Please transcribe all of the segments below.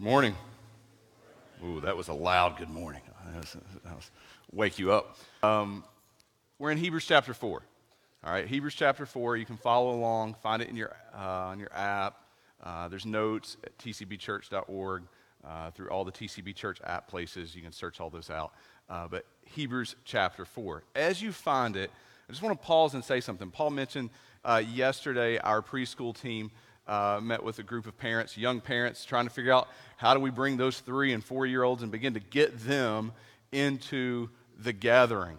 Good morning. Ooh, that was a loud good morning. That was, wake you up. Um, we're in Hebrews chapter 4. All right, Hebrews chapter 4. You can follow along, find it in your, uh, on your app. Uh, there's notes at tcbchurch.org uh, through all the TCB Church app places. You can search all those out. Uh, but Hebrews chapter 4. As you find it, I just want to pause and say something. Paul mentioned uh, yesterday our preschool team uh, met with a group of parents, young parents, trying to figure out how do we bring those three and four year olds and begin to get them into the gathering.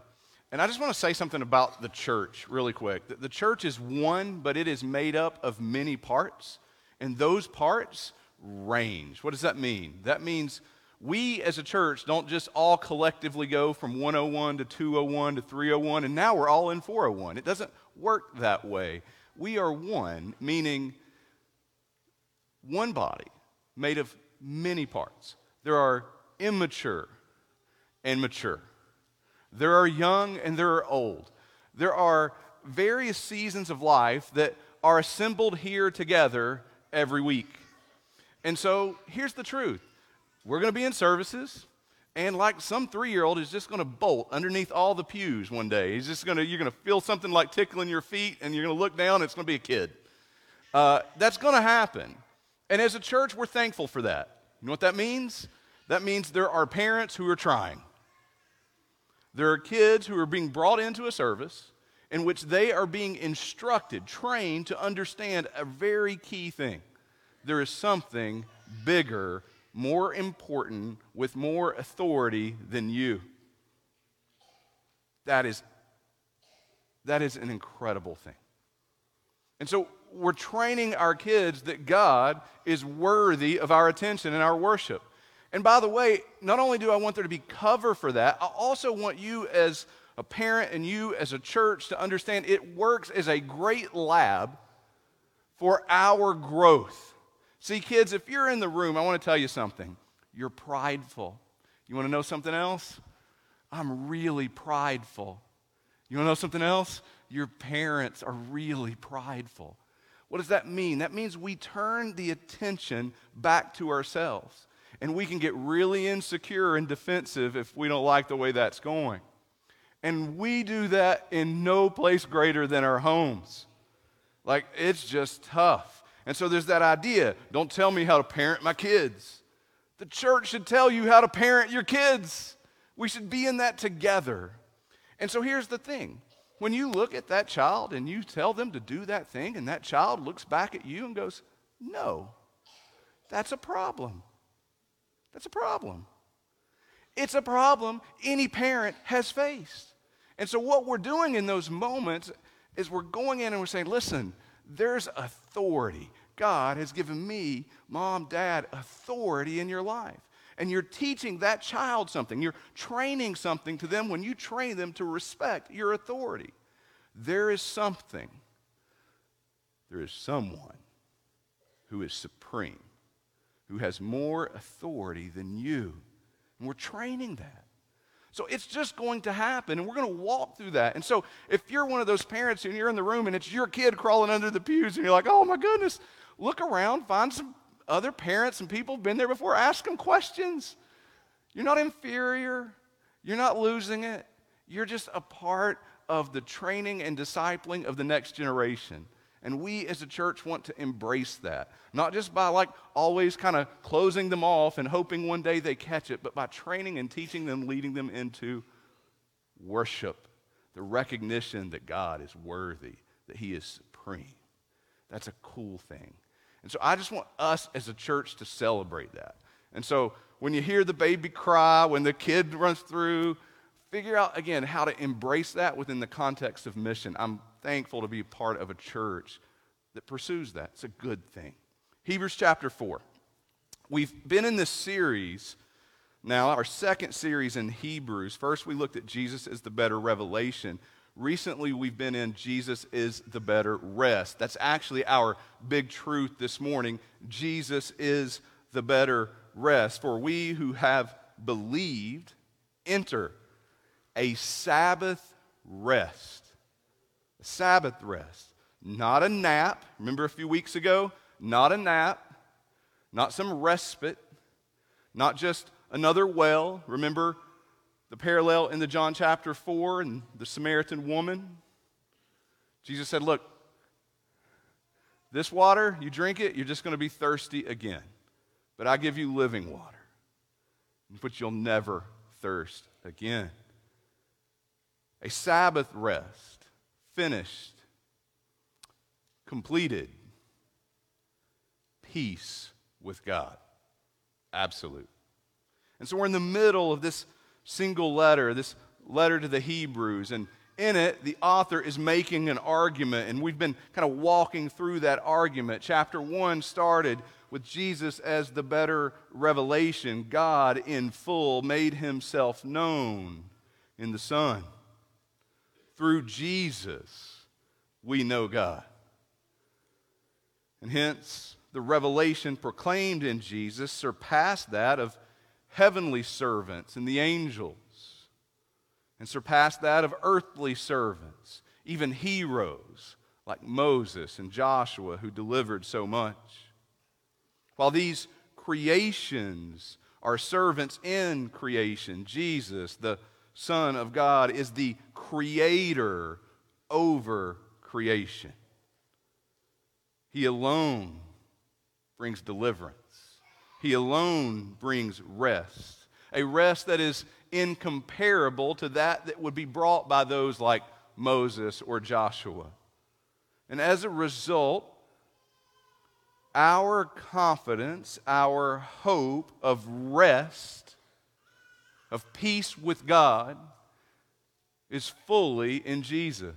And I just want to say something about the church really quick. The, the church is one, but it is made up of many parts, and those parts range. What does that mean? That means we as a church don't just all collectively go from 101 to 201 to 301, and now we're all in 401. It doesn't work that way. We are one, meaning one body made of many parts. There are immature and mature. There are young and there are old. There are various seasons of life that are assembled here together every week. And so here's the truth we're going to be in services, and like some three year old is just going to bolt underneath all the pews one day. He's just going to, you're going to feel something like tickling your feet, and you're going to look down, and it's going to be a kid. Uh, that's going to happen. And as a church, we're thankful for that. You know what that means? That means there are parents who are trying. There are kids who are being brought into a service in which they are being instructed, trained to understand a very key thing. There is something bigger, more important, with more authority than you. That is, that is an incredible thing. And so we're training our kids that God is worthy of our attention and our worship. And by the way, not only do I want there to be cover for that, I also want you as a parent and you as a church to understand it works as a great lab for our growth. See, kids, if you're in the room, I want to tell you something. You're prideful. You want to know something else? I'm really prideful. You want to know something else? Your parents are really prideful. What does that mean? That means we turn the attention back to ourselves. And we can get really insecure and defensive if we don't like the way that's going. And we do that in no place greater than our homes. Like, it's just tough. And so there's that idea don't tell me how to parent my kids. The church should tell you how to parent your kids. We should be in that together. And so here's the thing when you look at that child and you tell them to do that thing, and that child looks back at you and goes, No, that's a problem. That's a problem. It's a problem any parent has faced. And so, what we're doing in those moments is we're going in and we're saying, Listen, there's authority. God has given me, mom, dad, authority in your life and you're teaching that child something. You're training something to them when you train them to respect your authority. There is something, there is someone who is supreme, who has more authority than you. And we're training that. So it's just going to happen, and we're going to walk through that. And so if you're one of those parents and you're in the room and it's your kid crawling under the pews and you're like, oh my goodness, look around, find some other parents and people have been there before. Ask them questions. You're not inferior, you're not losing it. You're just a part of the training and discipling of the next generation. And we as a church want to embrace that. Not just by like always kind of closing them off and hoping one day they catch it, but by training and teaching them, leading them into worship, the recognition that God is worthy, that He is supreme. That's a cool thing. And so I just want us as a church to celebrate that. And so when you hear the baby cry, when the kid runs through, figure out again how to embrace that within the context of mission. I'm thankful to be part of a church that pursues that. It's a good thing. Hebrews chapter 4. We've been in this series now, our second series in Hebrews. First, we looked at Jesus as the better revelation. Recently, we've been in Jesus is the better rest. That's actually our big truth this morning. Jesus is the better rest. For we who have believed enter a Sabbath rest. A Sabbath rest. Not a nap. Remember a few weeks ago? Not a nap, not some respite, not just another well. Remember the parallel in the John chapter 4 and the Samaritan woman? Jesus said, Look, this water, you drink it, you're just going to be thirsty again. But I give you living water, which you'll never thirst again. A Sabbath rest, finished, completed, peace with God. Absolute. And so we're in the middle of this single letter, this letter to the Hebrews, and in it, the author is making an argument, and we've been kind of walking through that argument. Chapter 1 started with Jesus as the better revelation. God in full made himself known in the Son. Through Jesus, we know God. And hence, the revelation proclaimed in Jesus surpassed that of heavenly servants and the angels and surpassed that of earthly servants, even heroes like Moses and Joshua who delivered so much. While these creations are servants in creation, Jesus, the Son of God, is the creator over creation. He alone brings deliverance. He alone brings rest, a rest that is incomparable to that that would be brought by those like Moses or Joshua. And as a result, our confidence, our hope of rest, of peace with God, is fully in Jesus,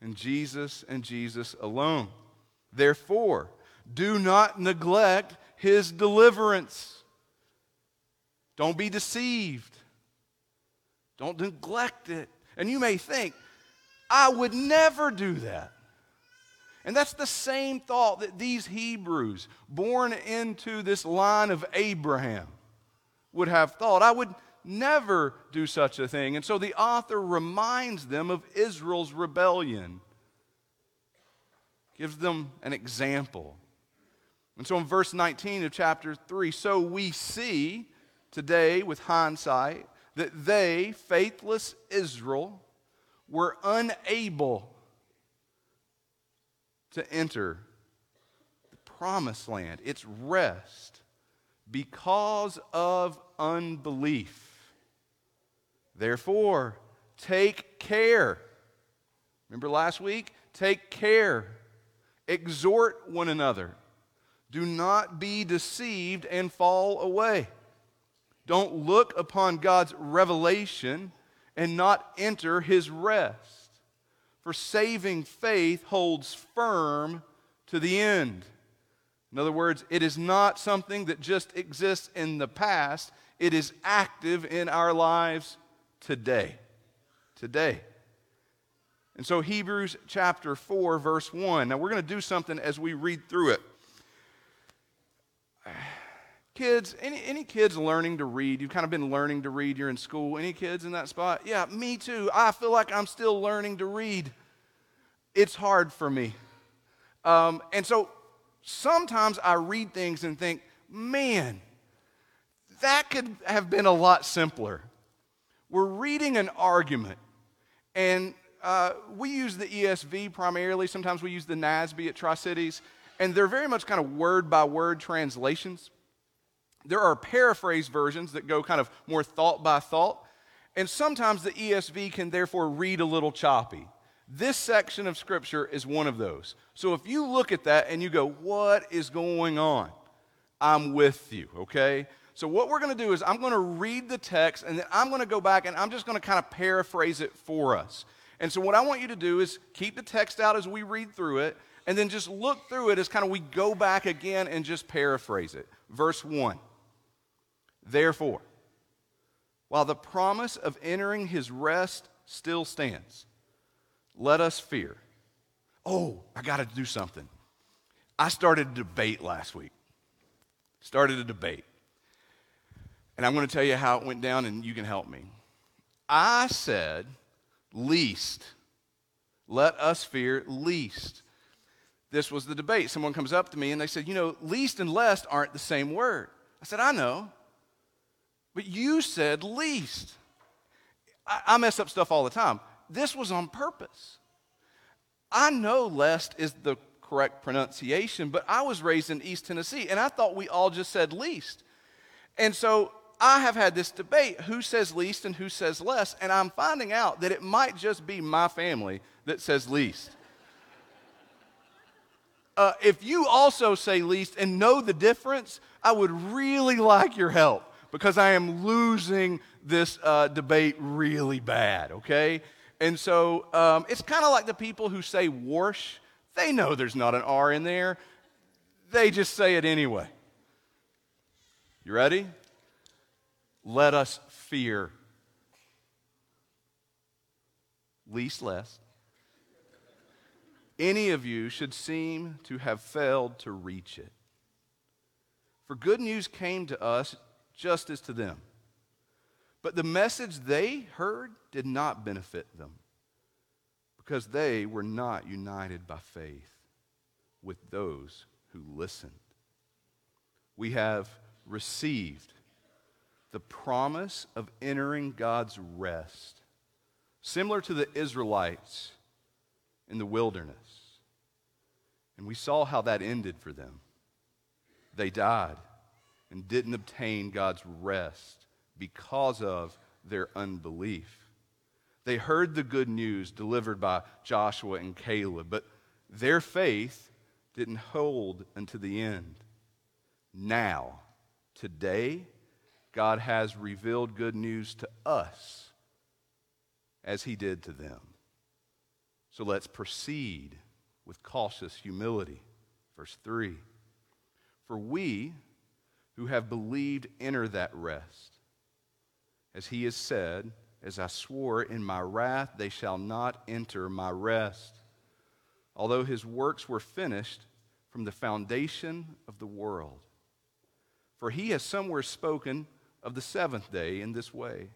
in Jesus and Jesus alone. Therefore, do not neglect his deliverance. Don't be deceived. Don't neglect it. And you may think, I would never do that. And that's the same thought that these Hebrews, born into this line of Abraham, would have thought. I would never do such a thing. And so the author reminds them of Israel's rebellion, gives them an example. And so in verse 19 of chapter 3, so we see today with hindsight that they, faithless Israel, were unable to enter the promised land, its rest, because of unbelief. Therefore, take care. Remember last week? Take care. Exhort one another. Do not be deceived and fall away. Don't look upon God's revelation and not enter his rest. For saving faith holds firm to the end. In other words, it is not something that just exists in the past, it is active in our lives today. Today. And so, Hebrews chapter 4, verse 1. Now, we're going to do something as we read through it. Kids, any, any kids learning to read? You've kind of been learning to read. You're in school. Any kids in that spot? Yeah, me too. I feel like I'm still learning to read. It's hard for me. Um, and so sometimes I read things and think, man, that could have been a lot simpler. We're reading an argument, and uh, we use the ESV primarily. Sometimes we use the NASB at Tri Cities, and they're very much kind of word by word translations. There are paraphrase versions that go kind of more thought by thought, and sometimes the ESV can therefore read a little choppy. This section of Scripture is one of those. So if you look at that and you go, What is going on? I'm with you, okay? So what we're going to do is I'm going to read the text and then I'm going to go back and I'm just going to kind of paraphrase it for us. And so what I want you to do is keep the text out as we read through it and then just look through it as kind of we go back again and just paraphrase it. Verse 1. Therefore, while the promise of entering his rest still stands, let us fear. Oh, I got to do something. I started a debate last week. Started a debate. And I'm going to tell you how it went down, and you can help me. I said, least. Let us fear least. This was the debate. Someone comes up to me and they said, You know, least and lest aren't the same word. I said, I know. But you said least. I, I mess up stuff all the time. This was on purpose. I know lest is the correct pronunciation, but I was raised in East Tennessee and I thought we all just said least. And so I have had this debate who says least and who says less, and I'm finding out that it might just be my family that says least. Uh, if you also say least and know the difference, I would really like your help because I am losing this uh, debate really bad, okay? And so um, it's kind of like the people who say warsh. They know there's not an R in there, they just say it anyway. You ready? Let us fear. Least less. Any of you should seem to have failed to reach it. For good news came to us just as to them. But the message they heard did not benefit them because they were not united by faith with those who listened. We have received the promise of entering God's rest, similar to the Israelites in the wilderness. And we saw how that ended for them. They died and didn't obtain God's rest because of their unbelief. They heard the good news delivered by Joshua and Caleb, but their faith didn't hold unto the end. Now, today, God has revealed good news to us as he did to them. So let's proceed with cautious humility. Verse 3 For we who have believed enter that rest. As he has said, As I swore in my wrath, they shall not enter my rest. Although his works were finished from the foundation of the world. For he has somewhere spoken of the seventh day in this way.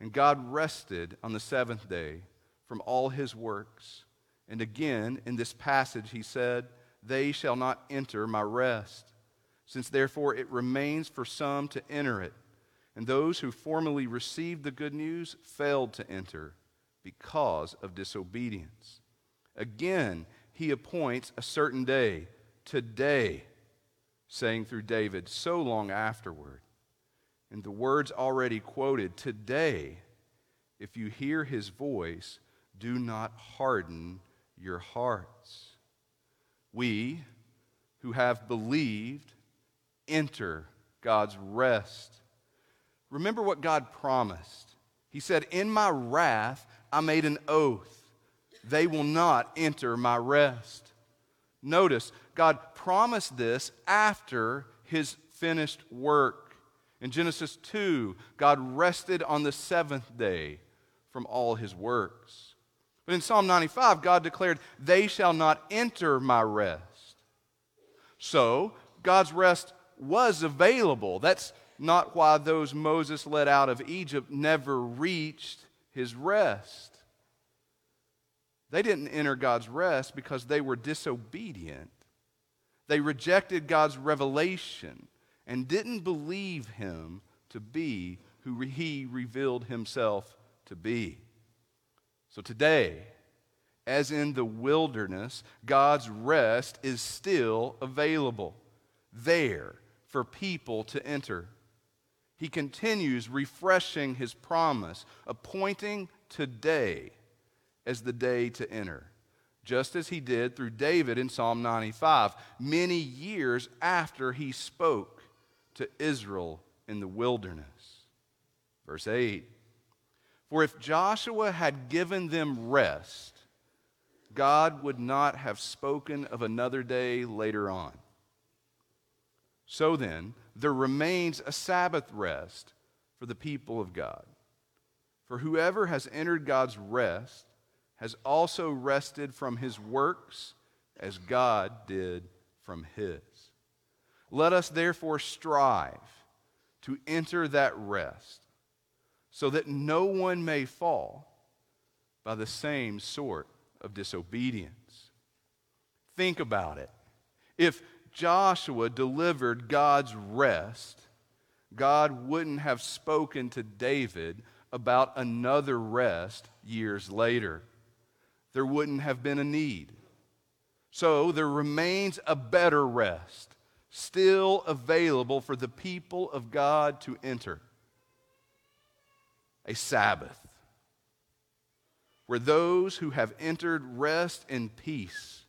And God rested on the seventh day from all his works. And again, in this passage, he said, They shall not enter my rest, since therefore it remains for some to enter it. And those who formerly received the good news failed to enter because of disobedience. Again, he appoints a certain day, today, saying through David, so long afterward and the words already quoted today, if you hear his voice, do not harden your hearts. We who have believed enter God's rest. Remember what God promised. He said, In my wrath, I made an oath. They will not enter my rest. Notice, God promised this after his finished work. In Genesis 2, God rested on the seventh day from all his works. But in Psalm 95, God declared, They shall not enter my rest. So, God's rest was available. That's not why those Moses led out of Egypt never reached his rest. They didn't enter God's rest because they were disobedient. They rejected God's revelation and didn't believe him to be who he revealed himself to be. So today, as in the wilderness, God's rest is still available there for people to enter. He continues refreshing his promise, appointing today as the day to enter, just as he did through David in Psalm 95, many years after he spoke to Israel in the wilderness. Verse 8 For if Joshua had given them rest, God would not have spoken of another day later on. So then, there remains a Sabbath rest for the people of God. For whoever has entered God's rest has also rested from his works as God did from his. Let us therefore strive to enter that rest, so that no one may fall by the same sort of disobedience. Think about it. If Joshua delivered God's rest, God wouldn't have spoken to David about another rest years later. There wouldn't have been a need. So there remains a better rest still available for the people of God to enter a Sabbath where those who have entered rest in peace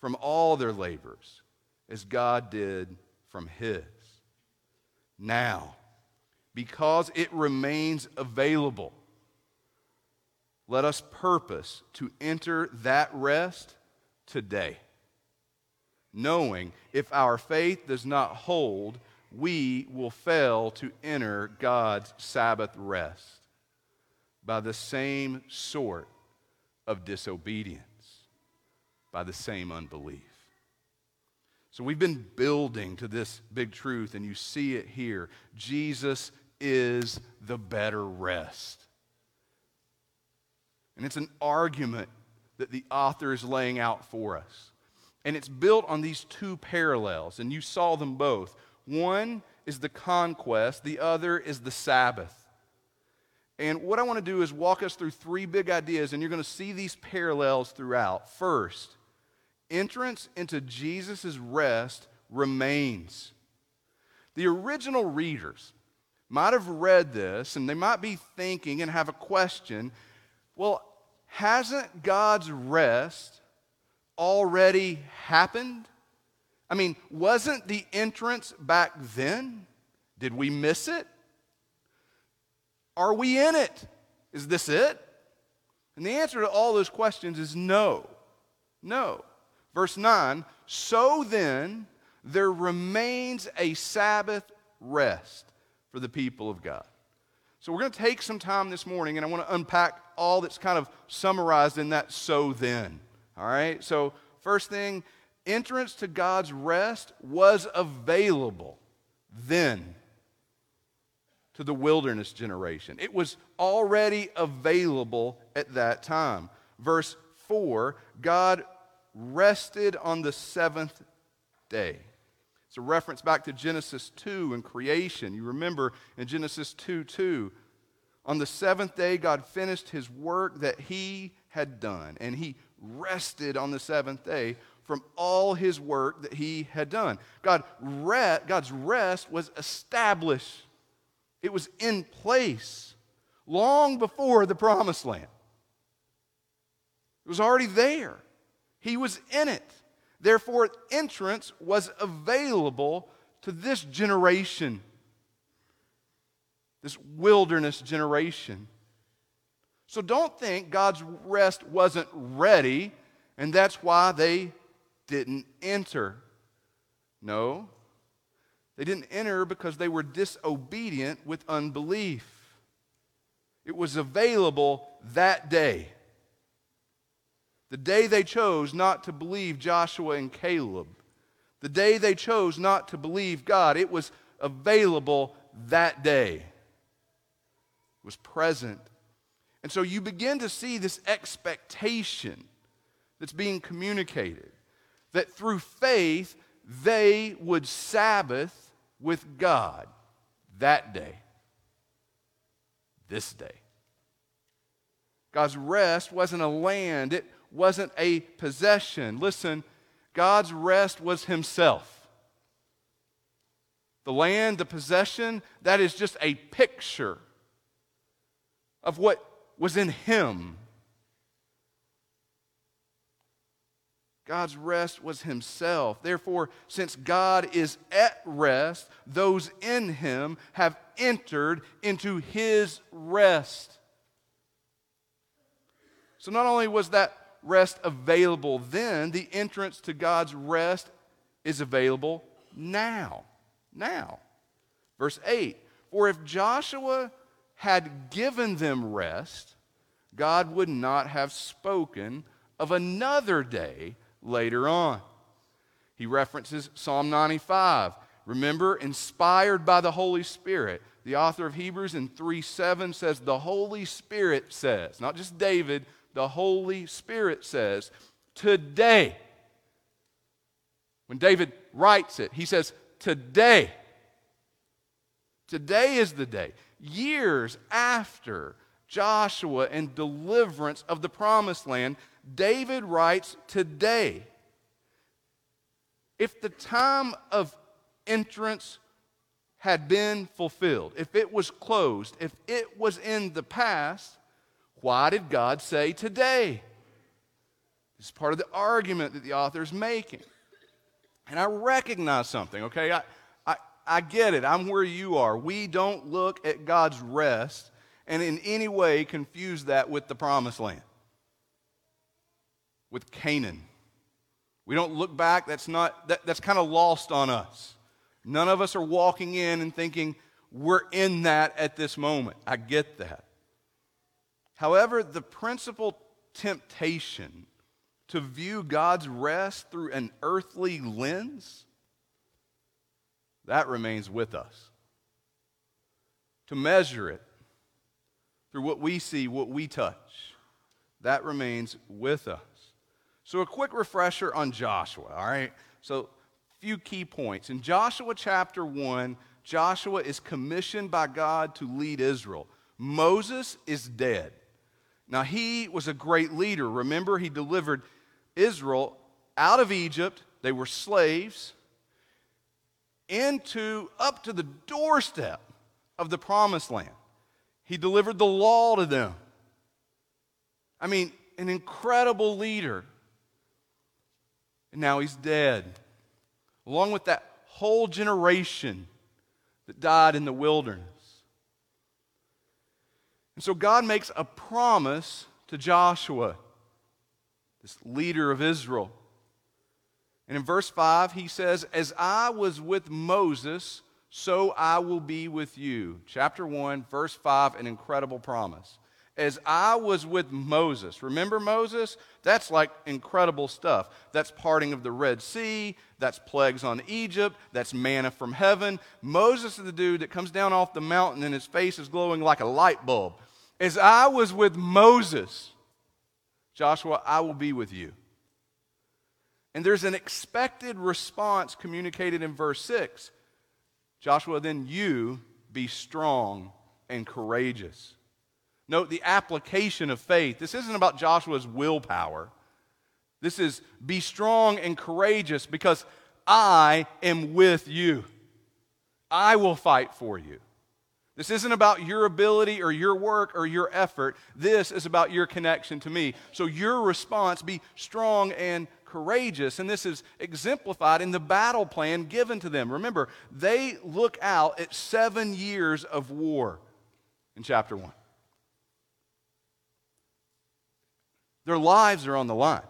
from all their labors as God did from his. Now, because it remains available, let us purpose to enter that rest today, knowing if our faith does not hold, we will fail to enter God's Sabbath rest by the same sort of disobedience, by the same unbelief. So we've been building to this big truth, and you see it here. Jesus is the better rest. And it's an argument that the author is laying out for us. And it's built on these two parallels, and you saw them both. One is the conquest, the other is the Sabbath. And what I want to do is walk us through three big ideas, and you're going to see these parallels throughout. First, entrance into Jesus' rest remains. The original readers might have read this, and they might be thinking and have a question well, hasn't God's rest already happened? I mean, wasn't the entrance back then? Did we miss it? Are we in it? Is this it? And the answer to all those questions is no. No. Verse 9 So then, there remains a Sabbath rest for the people of God. So we're going to take some time this morning and I want to unpack all that's kind of summarized in that so then. All right? So, first thing, entrance to God's rest was available then to the wilderness generation. It was already available at that time. Verse 4 God rested on the seventh day. It's a reference back to Genesis 2 and creation. You remember in Genesis 2 2, on the seventh day, God finished his work that he had done, and he rested on the seventh day from all his work that he had done. God re- God's rest was established, it was in place long before the promised land. It was already there, he was in it. Therefore, entrance was available to this generation, this wilderness generation. So don't think God's rest wasn't ready, and that's why they didn't enter. No, they didn't enter because they were disobedient with unbelief. It was available that day. The day they chose not to believe Joshua and Caleb, the day they chose not to believe God, it was available that day. It was present. And so you begin to see this expectation that's being communicated that through faith they would Sabbath with God that day, this day. God's rest wasn't a land, it wasn't a possession. Listen, God's rest was Himself. The land, the possession, that is just a picture of what was in Him. God's rest was Himself. Therefore, since God is at rest, those in Him have entered into His rest. So, not only was that rest available then, the entrance to God's rest is available now. Now. Verse 8 For if Joshua had given them rest, God would not have spoken of another day later on. He references Psalm 95. Remember, inspired by the Holy Spirit. The author of Hebrews in 3 7 says, The Holy Spirit says, not just David, the Holy Spirit says, Today. When David writes it, he says, Today. Today is the day, years after Joshua and deliverance of the promised land, David writes, Today, if the time of entrance had been fulfilled, if it was closed, if it was in the past, why did God say today? This is part of the argument that the author is making. And I recognize something, okay? I, I, I get it. I'm where you are. We don't look at God's rest and in any way confuse that with the promised land, with Canaan. We don't look back, that's, not, that, that's kind of lost on us. None of us are walking in and thinking, we're in that at this moment. I get that. However, the principal temptation to view God's rest through an earthly lens, that remains with us. To measure it through what we see, what we touch, that remains with us. So, a quick refresher on Joshua, all right? So, few key points. In Joshua chapter 1, Joshua is commissioned by God to lead Israel. Moses is dead. Now, he was a great leader. Remember, he delivered Israel out of Egypt, they were slaves, into up to the doorstep of the promised land. He delivered the law to them. I mean, an incredible leader. And now he's dead, along with that whole generation that died in the wilderness. And so God makes a promise to Joshua this leader of Israel. And in verse 5, he says, As I was with Moses, so I will be with you. Chapter 1, verse 5, an incredible promise. As I was with Moses. Remember Moses? That's like incredible stuff. That's parting of the Red Sea. That's plagues on Egypt. That's manna from heaven. Moses is the dude that comes down off the mountain and his face is glowing like a light bulb. As I was with Moses, Joshua, I will be with you. And there's an expected response communicated in verse 6. Joshua, then you be strong and courageous. Note the application of faith. This isn't about Joshua's willpower. This is be strong and courageous because I am with you. I will fight for you. This isn't about your ability or your work or your effort. This is about your connection to me. So your response be strong and courageous. And this is exemplified in the battle plan given to them. Remember, they look out at seven years of war in chapter 1. Their lives are on the line,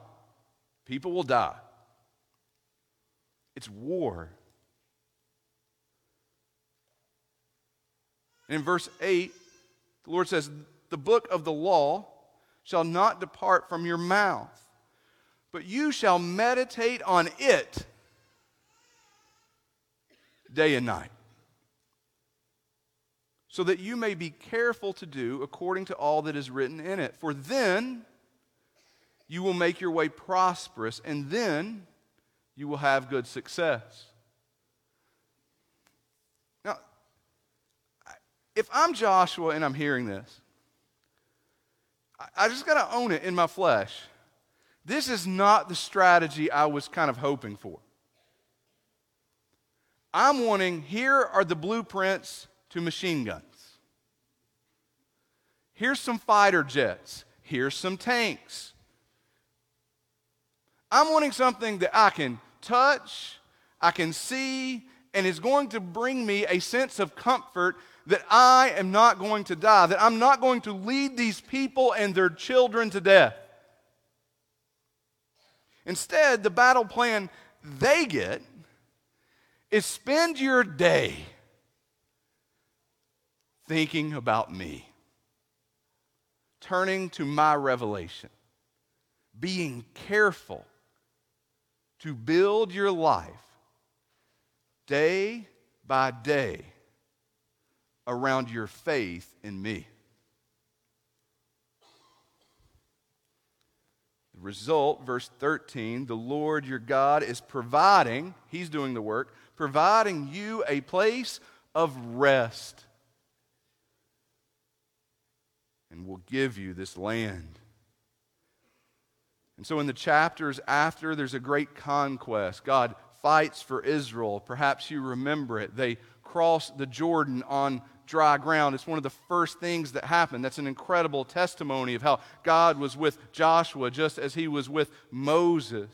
people will die. It's war. And in verse 8, the Lord says, The book of the law shall not depart from your mouth, but you shall meditate on it day and night, so that you may be careful to do according to all that is written in it. For then you will make your way prosperous, and then you will have good success. Now, if I'm Joshua and I'm hearing this, I just got to own it in my flesh. This is not the strategy I was kind of hoping for. I'm wanting, here are the blueprints to machine guns. Here's some fighter jets. Here's some tanks. I'm wanting something that I can touch, I can see, and is going to bring me a sense of comfort that I am not going to die, that I'm not going to lead these people and their children to death. Instead, the battle plan they get is spend your day thinking about me, turning to my revelation, being careful to build your life day by day around your faith in me. The result, verse 13, the Lord your God is providing, He's doing the work, providing you a place of rest and will give you this land. And so, in the chapters after, there's a great conquest. God fights for Israel. Perhaps you remember it. They cross the Jordan on dry ground. It's one of the first things that happened. That's an incredible testimony of how God was with Joshua just as he was with Moses.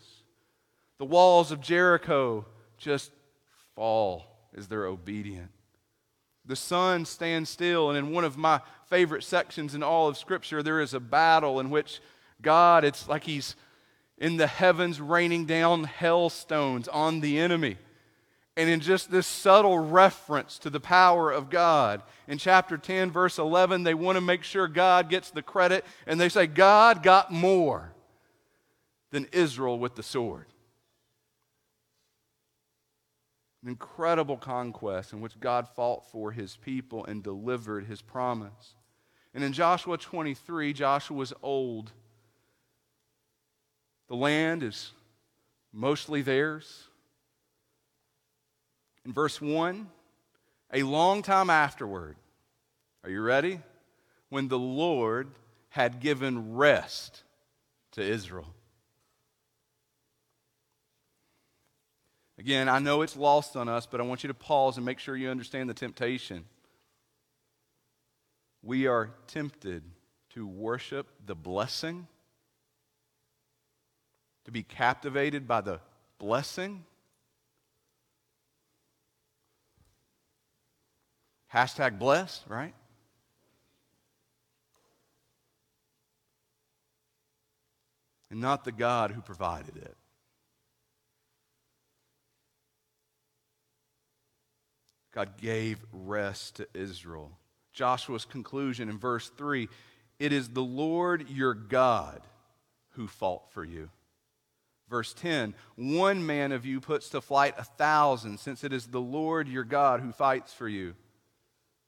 The walls of Jericho just fall as they're obedient. The sun stands still, and in one of my favorite sections in all of Scripture, there is a battle in which God, it's like He's in the heavens raining down hailstones on the enemy. And in just this subtle reference to the power of God, in chapter 10, verse 11, they want to make sure God gets the credit, and they say, God got more than Israel with the sword. An incredible conquest in which God fought for his people and delivered his promise. And in Joshua 23, Joshua was old. The land is mostly theirs. In verse 1, a long time afterward, are you ready? When the Lord had given rest to Israel. Again, I know it's lost on us, but I want you to pause and make sure you understand the temptation. We are tempted to worship the blessing, to be captivated by the blessing. Hashtag blessed, right? And not the God who provided it. God gave rest to Israel. Joshua's conclusion in verse 3 it is the Lord your God who fought for you. Verse 10 One man of you puts to flight a thousand, since it is the Lord your God who fights for you.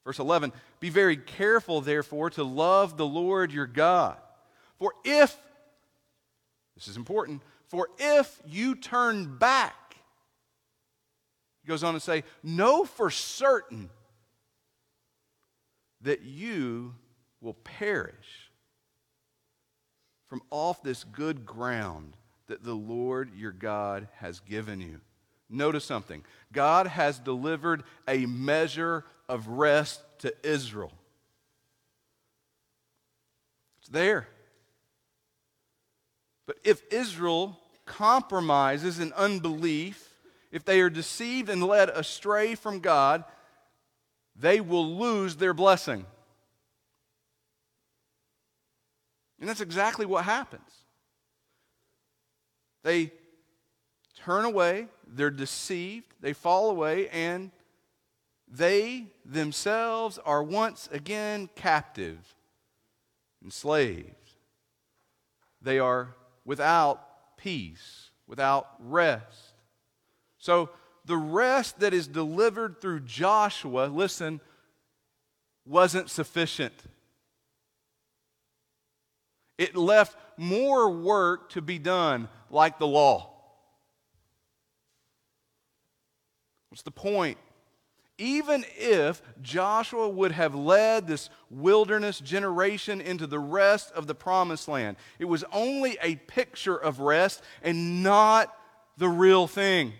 Verse 11 Be very careful, therefore, to love the Lord your God. For if, this is important, for if you turn back he goes on to say, Know for certain that you will perish from off this good ground that the Lord your God has given you. Notice something God has delivered a measure of rest to Israel. It's there. But if Israel compromises in unbelief, if they are deceived and led astray from God, they will lose their blessing. And that's exactly what happens. They turn away, they're deceived, they fall away, and they themselves are once again captive, enslaved. They are without peace, without rest. So the rest that is delivered through Joshua, listen, wasn't sufficient. It left more work to be done, like the law. What's the point? Even if Joshua would have led this wilderness generation into the rest of the promised land, it was only a picture of rest and not the real thing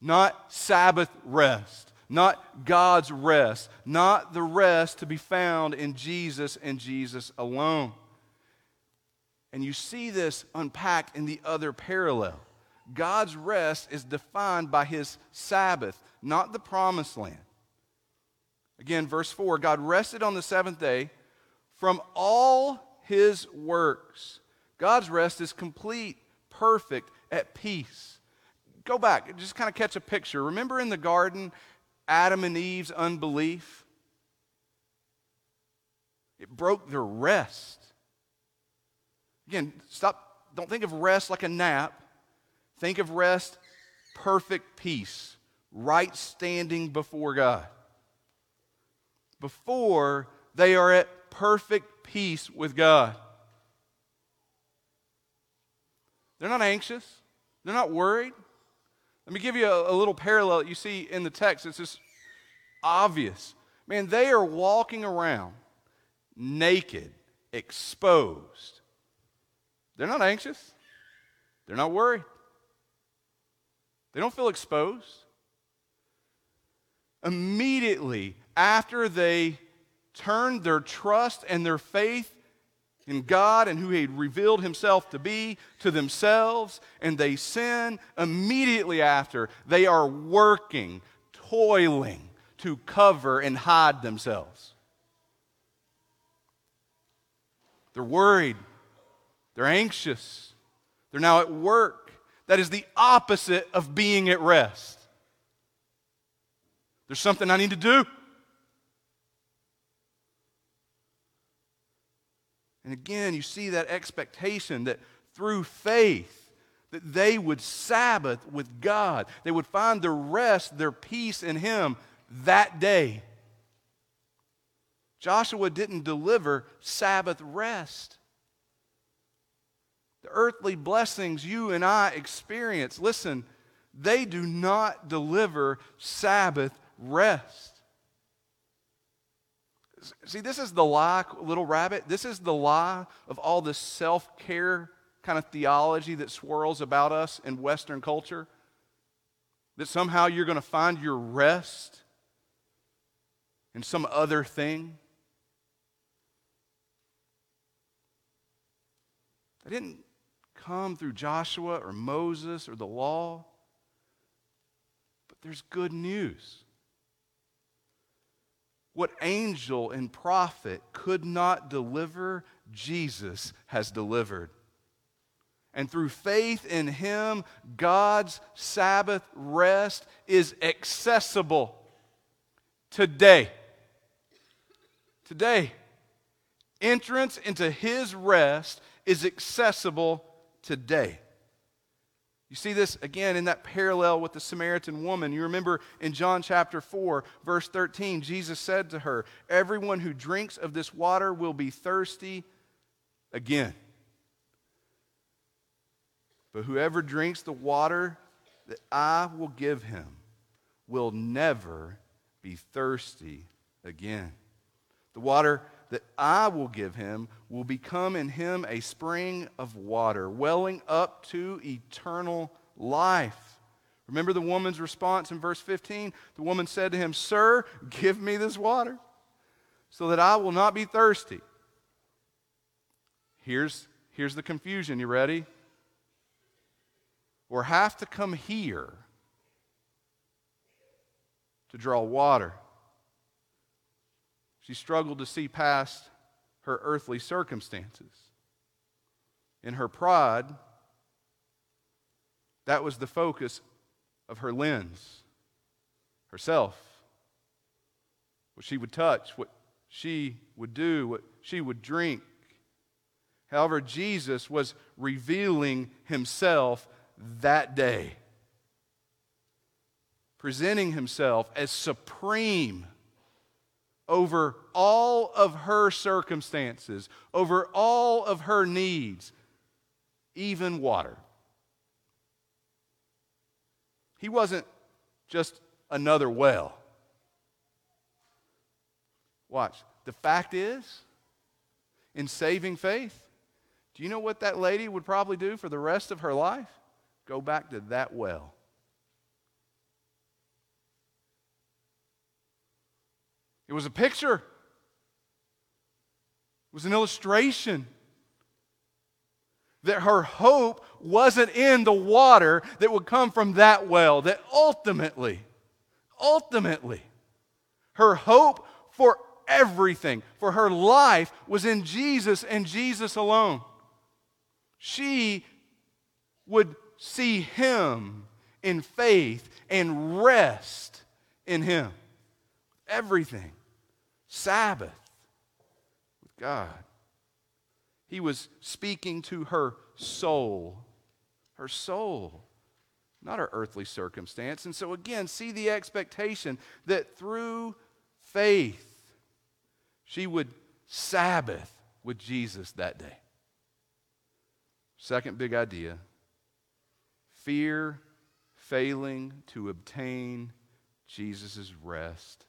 not Sabbath rest, not God's rest, not the rest to be found in Jesus and Jesus alone. And you see this unpacked in the other parallel. God's rest is defined by his Sabbath, not the promised land. Again, verse 4 God rested on the seventh day from all his works. God's rest is complete, perfect, at peace go back, just kind of catch a picture. Remember in the garden, Adam and Eve's unbelief? It broke their rest. Again, stop, don't think of rest like a nap. Think of rest, perfect peace, right standing before God. Before they are at perfect peace with God. They're not anxious, they're not worried. Let me give you a, a little parallel you see in the text. It's just obvious. Man, they are walking around naked, exposed. They're not anxious, they're not worried, they don't feel exposed. Immediately after they turned their trust and their faith in God and who He had revealed Himself to be to themselves, and they sin, immediately after, they are working, toiling to cover and hide themselves. They're worried. They're anxious. They're now at work. That is the opposite of being at rest. There's something I need to do. And again, you see that expectation that through faith, that they would Sabbath with God. They would find their rest, their peace in Him that day. Joshua didn't deliver Sabbath rest. The earthly blessings you and I experience, listen, they do not deliver Sabbath rest. See, this is the lie, little rabbit. This is the lie of all this self care kind of theology that swirls about us in Western culture. That somehow you're going to find your rest in some other thing. They didn't come through Joshua or Moses or the law, but there's good news. What angel and prophet could not deliver, Jesus has delivered. And through faith in Him, God's Sabbath rest is accessible today. Today. Entrance into His rest is accessible today. You see this again in that parallel with the Samaritan woman. You remember in John chapter 4, verse 13, Jesus said to her, Everyone who drinks of this water will be thirsty again. But whoever drinks the water that I will give him will never be thirsty again. The water that I will give him will become in him a spring of water, welling up to eternal life. Remember the woman's response in verse 15? The woman said to him, Sir, give me this water so that I will not be thirsty. Here's, here's the confusion. You ready? Or have to come here to draw water. She struggled to see past her earthly circumstances. In her pride, that was the focus of her lens herself. What she would touch, what she would do, what she would drink. However, Jesus was revealing himself that day, presenting himself as supreme over all of her circumstances, over all of her needs, even water. He wasn't just another well. Watch. The fact is, in saving faith, do you know what that lady would probably do for the rest of her life? Go back to that well. It was a picture, it was an illustration that her hope wasn't in the water that would come from that well, that ultimately, ultimately, her hope for everything, for her life, was in Jesus and Jesus alone. She would see Him in faith and rest in Him. Everything. Sabbath with God. He was speaking to her soul. Her soul, not her earthly circumstance. And so, again, see the expectation that through faith, she would Sabbath with Jesus that day. Second big idea fear failing to obtain Jesus' rest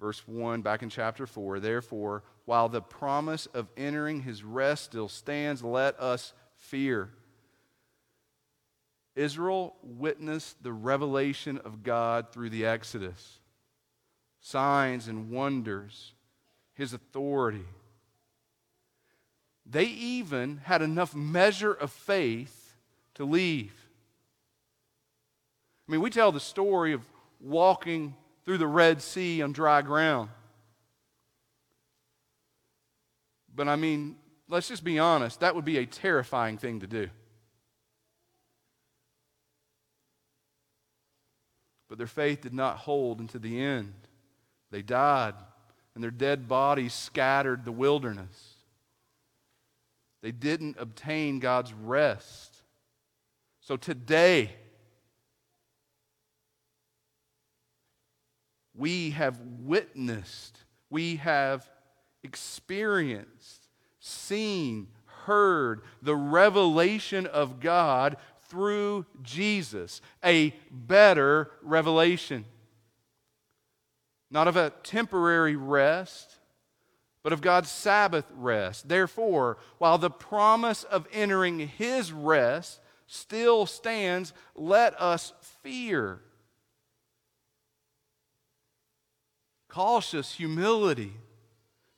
Verse 1, back in chapter 4, therefore, while the promise of entering his rest still stands, let us fear. Israel witnessed the revelation of God through the Exodus signs and wonders, his authority. They even had enough measure of faith to leave. I mean, we tell the story of walking through the Red Sea on dry ground. But I mean, let's just be honest, that would be a terrifying thing to do. But their faith did not hold until the end. They died, and their dead bodies scattered the wilderness. They didn't obtain God's rest. So today, we have witnessed, we have experienced, seen, heard the revelation of God through Jesus, a better revelation. Not of a temporary rest, but of God's Sabbath rest. Therefore, while the promise of entering His rest still stands, let us fear. Cautious humility,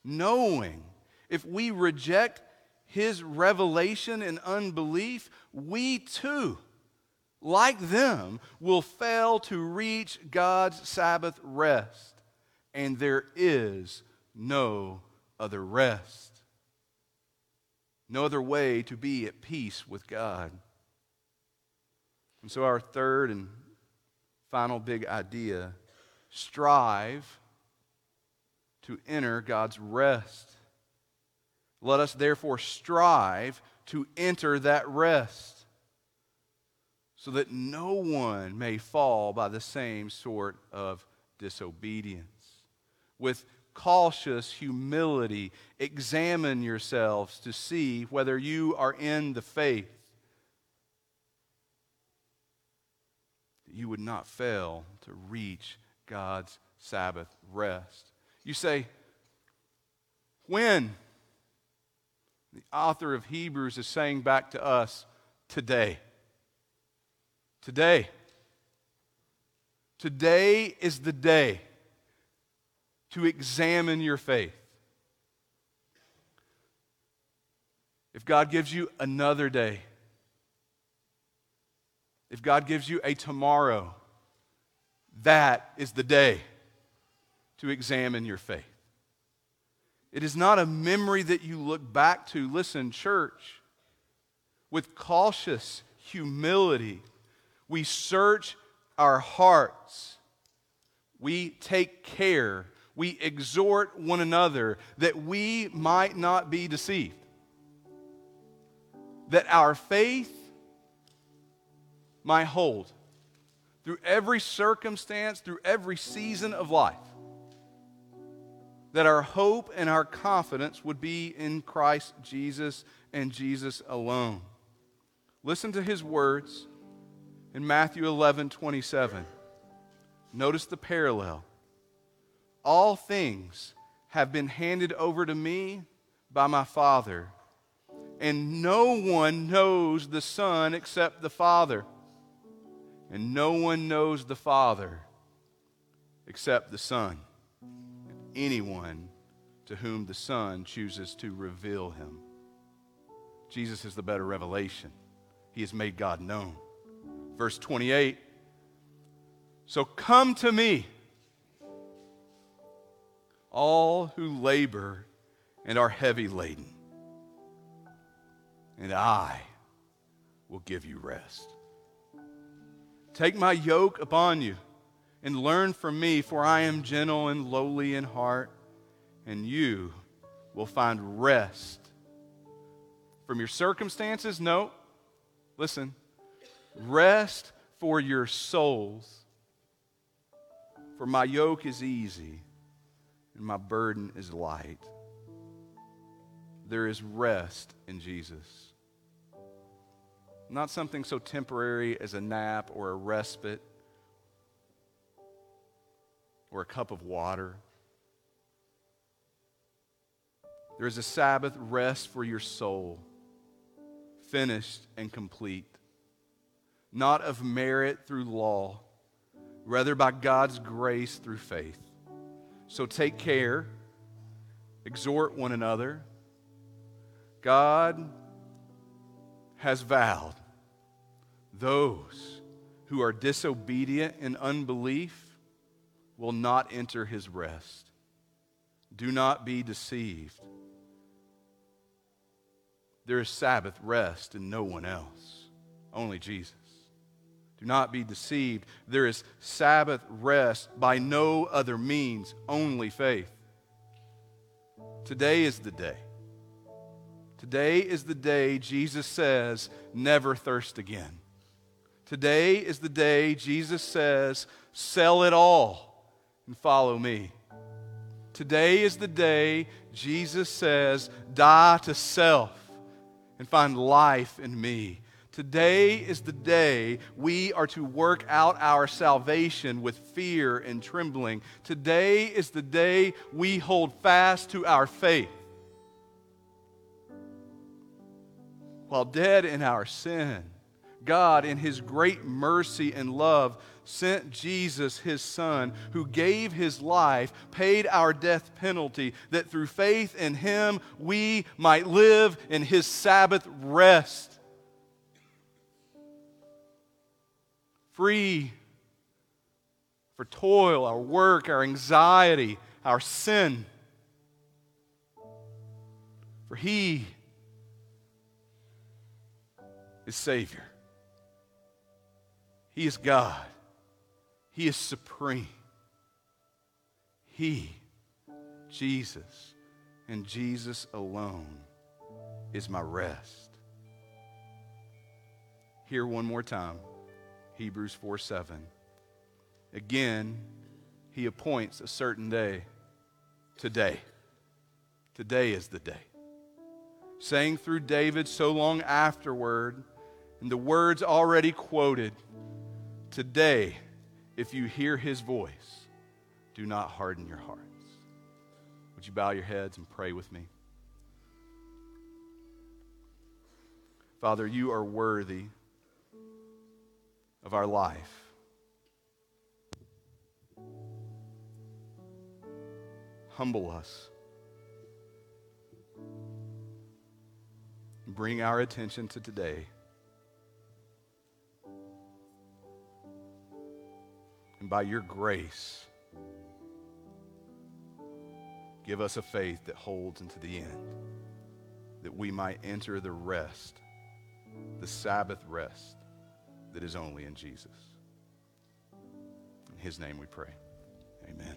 knowing if we reject his revelation and unbelief, we too, like them, will fail to reach God's Sabbath rest. And there is no other rest, no other way to be at peace with God. And so, our third and final big idea strive to enter God's rest. Let us therefore strive to enter that rest so that no one may fall by the same sort of disobedience. With cautious humility, examine yourselves to see whether you are in the faith. That you would not fail to reach God's Sabbath rest. You say, when? The author of Hebrews is saying back to us today. Today. Today is the day to examine your faith. If God gives you another day, if God gives you a tomorrow, that is the day to examine your faith. It is not a memory that you look back to. Listen, church, with cautious humility, we search our hearts. We take care. We exhort one another that we might not be deceived. That our faith might hold through every circumstance, through every season of life that our hope and our confidence would be in Christ Jesus and Jesus alone. Listen to his words in Matthew 11 27. Notice the parallel. All things have been handed over to me by my Father, and no one knows the Son except the Father, and no one knows the Father except the Son anyone to whom the Son chooses to reveal him. Jesus is the better revelation. He has made God known. Verse 28 So come to me, all who labor and are heavy laden, and I will give you rest. Take my yoke upon you and learn from me, for I am gentle and lowly in heart, and you will find rest from your circumstances. No, listen, rest for your souls. For my yoke is easy and my burden is light. There is rest in Jesus. Not something so temporary as a nap or a respite or a cup of water. There is a Sabbath rest for your soul, finished and complete, not of merit through law, rather by God's grace through faith. So take care, exhort one another. God has vowed those who are disobedient in unbelief will not enter his rest. Do not be deceived. There is Sabbath rest in no one else, only Jesus. Do not be deceived. There is Sabbath rest by no other means, only faith. Today is the day. Today is the day Jesus says, never thirst again. Today is the day Jesus says, sell it all and follow me. Today is the day Jesus says, die to self and find life in me. Today is the day we are to work out our salvation with fear and trembling. Today is the day we hold fast to our faith. While dead in our sin, God, in His great mercy and love, sent Jesus, His Son, who gave His life, paid our death penalty, that through faith in Him we might live in His Sabbath rest. Free for toil, our work, our anxiety, our sin. For He is Savior. He is God. He is supreme. He, Jesus, and Jesus alone is my rest. Here one more time Hebrews 4 7. Again, he appoints a certain day. Today. Today is the day. Saying through David so long afterward, in the words already quoted, Today, if you hear his voice, do not harden your hearts. Would you bow your heads and pray with me? Father, you are worthy of our life. Humble us. Bring our attention to today. And by your grace, give us a faith that holds into the end, that we might enter the rest, the Sabbath rest that is only in Jesus. In his name we pray. Amen.